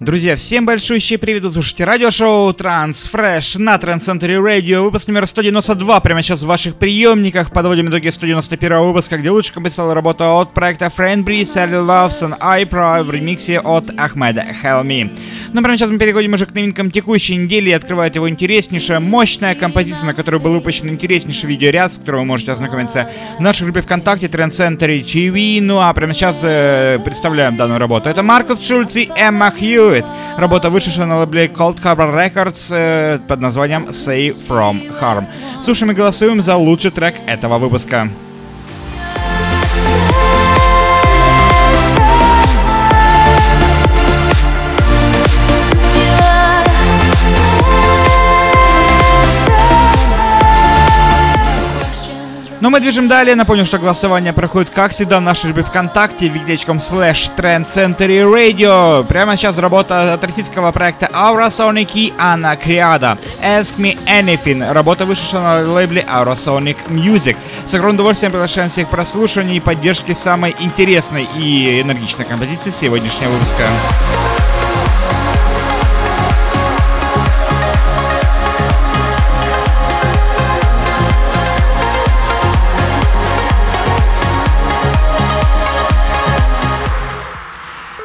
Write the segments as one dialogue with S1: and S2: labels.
S1: Друзья, всем большущий привет, вы слушаете радиошоу Transfresh на Transcentury Radio, выпуск номер 192, прямо сейчас в ваших приемниках, подводим итоги 191 выпуска, где лучше компенсировала работа от проекта Friendbree, Sally Loves and iPro в ремиксе от Ахмеда Helmi. Но ну, прямо сейчас мы переходим уже к новинкам текущей недели и открывает его интереснейшая, мощная композиция, на которой был выпущен интереснейший видеоряд, с которым вы можете ознакомиться в нашей группе ВКонтакте Transcentury TV. Ну а прямо сейчас э, представляем данную работу. Это Маркус Шульц и Эмма Хьюитт It. Работа вышедшая на лейбле Cold Carbon Records э, под названием Save From Harm. Слушаем и голосуем за лучший трек этого выпуска. Но мы движем далее. Напомню, что голосование проходит, как всегда, в нашей группе ВКонтакте, вик.com slash trendcentury radio. Прямо сейчас работа от российского проекта Aura Sonic и Анна Криада. Ask Me Anything. Работа вышедшая на лейбле Aura Sonic Music. С огромным удовольствием приглашаем всех прослушаний и поддержки самой интересной и энергичной композиции сегодняшнего выпуска.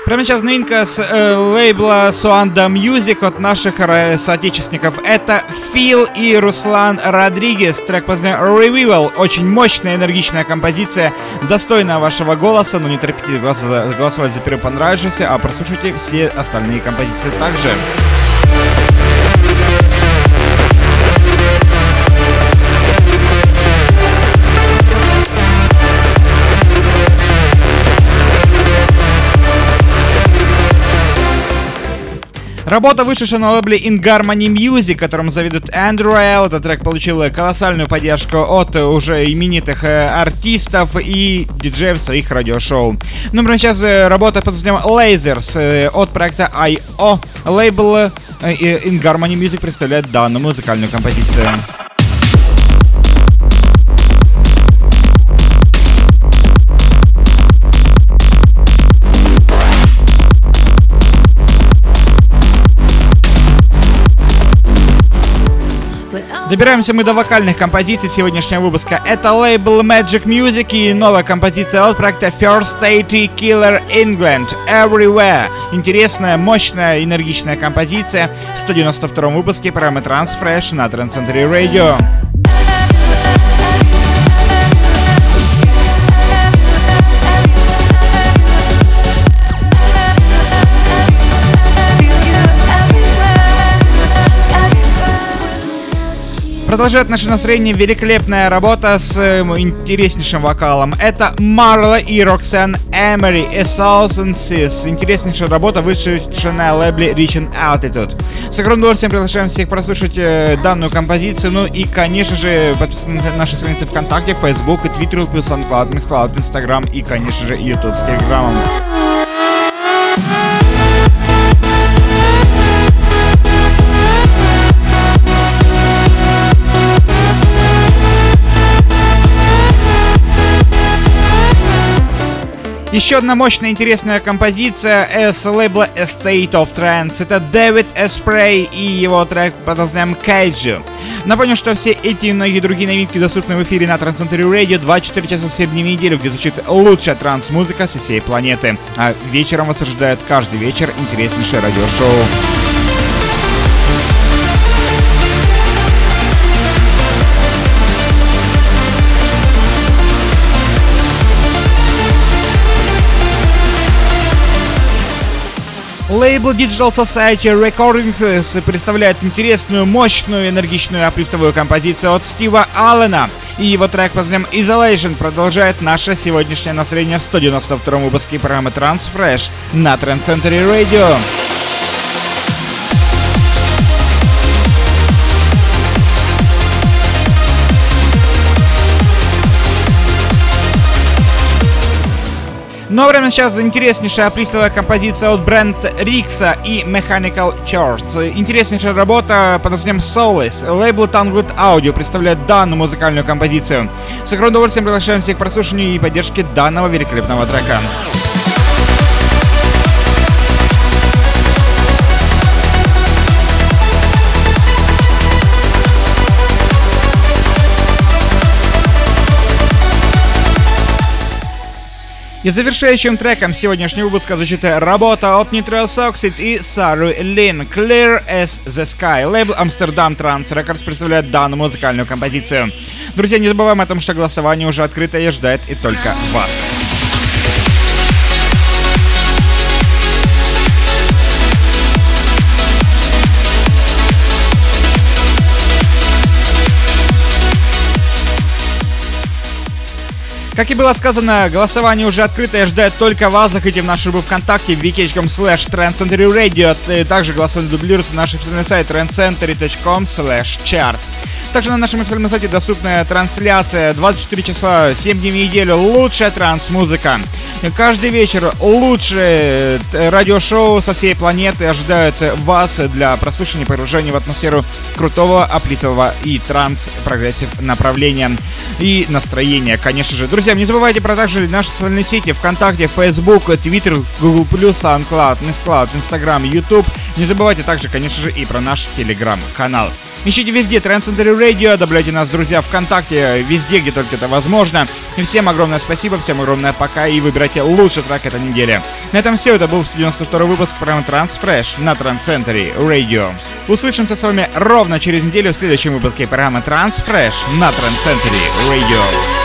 S1: Прямо сейчас новинка с э, лейбла Суанда Music от наших э, соотечественников. Это Фил и Руслан Родригес. Трек под Revival. Очень мощная, энергичная композиция, достойная вашего голоса, но не торопитесь голосовать за первый понравившийся, а прослушайте все остальные композиции также. Работа вышедшая на лейбле In Harmony Music, которым заведует Эндрю Райл. Этот трек получил колоссальную поддержку от уже именитых э, артистов и диджеев своих радиошоу. Ну, прямо сейчас э, работа под названием Lasers э, от проекта I.O. Лейбл In Harmony Music представляет данную музыкальную композицию. Добираемся мы до вокальных композиций сегодняшнего выпуска. Это лейбл Magic Music и новая композиция от проекта First State Killer England Everywhere. Интересная, мощная, энергичная композиция в 192 выпуске программы Transfresh на Transcentury Radio. Продолжает наше настроение великолепная работа с э, интереснейшим вокалом. Это Марла и Роксан Эмери A Thousand Seas. Интереснейшая работа, вышедшая на лейбле Reaching Altitude. С огромным удовольствием приглашаем всех прослушать э, данную композицию. Ну и, конечно же, подписывайтесь на наши страницы ВКонтакте, Facebook Twitter, плюс SoundCloud, MixCloud, Instagram и, конечно же, YouTube с Телеграмом. Еще одна мощная интересная композиция с лейбла Estate of Trance. Это Дэвид Эспрей и его трек под названием Кайджу. Напомню, что все эти и многие другие новинки доступны в эфире на Трансцентре Radio 24 часа в 7 дней в где звучит лучшая транс-музыка со всей планеты. А вечером вас ожидает каждый вечер интереснейшее радиошоу. Лейбл Digital Society Recordings представляет интересную, мощную, энергичную аплифтовую композицию от Стива Аллена. И его трек под названием Isolation продолжает наше сегодняшнее настроение в 192 выпуске программы Transfresh на Trend Center Radio. Но прямо сейчас интереснейшая аплифтовая композиция от Брент Рикса и Mechanical Church. Интереснейшая работа под названием Solace. Лейбл Tangled Audio представляет данную музыкальную композицию. С огромным удовольствием приглашаем всех к прослушиванию и поддержке данного великолепного трека. И завершающим треком сегодняшнего выпуска звучит работа от Neutral Oxid и Сару Лин Clear as the Sky. Лейбл Amsterdam Trans Records представляет данную музыкальную композицию. Друзья, не забываем о том, что голосование уже открыто и ждет и только вас. Как и было сказано, голосование уже открыто и ждет только вас. Заходите в нашу группу ВКонтакте vk.com slash trancecenturyradio. Также голосование дублируется на наш официальный сайт trancecentury.com slash chart. Также на нашем официальном сайте доступна трансляция 24 часа 7 дней в неделю. Лучшая транс-музыка. Каждый вечер лучшее э, радиошоу со всей планеты ожидают вас для прослушивания и погружения в атмосферу крутого, uplifting и trance-progressive направления и настроения, конечно же. Друзья, не забывайте про также наши социальные сети ВКонтакте, Facebook, Twitter, Google+, SoundCloud, Nextcloud, Instagram, YouTube. Не забывайте также, конечно же, и про наш Telegram-канал. Ищите везде Trend Radio, добавляйте нас, друзья, ВКонтакте, везде, где только это возможно. И всем огромное спасибо, всем огромное пока и выбирайте лучший трек этой недели. На этом все, это был 92 выпуск программы Transfresh на Trend Radio. Услышимся с вами ровно через неделю в следующем выпуске программы Transfresh на Trend Radio.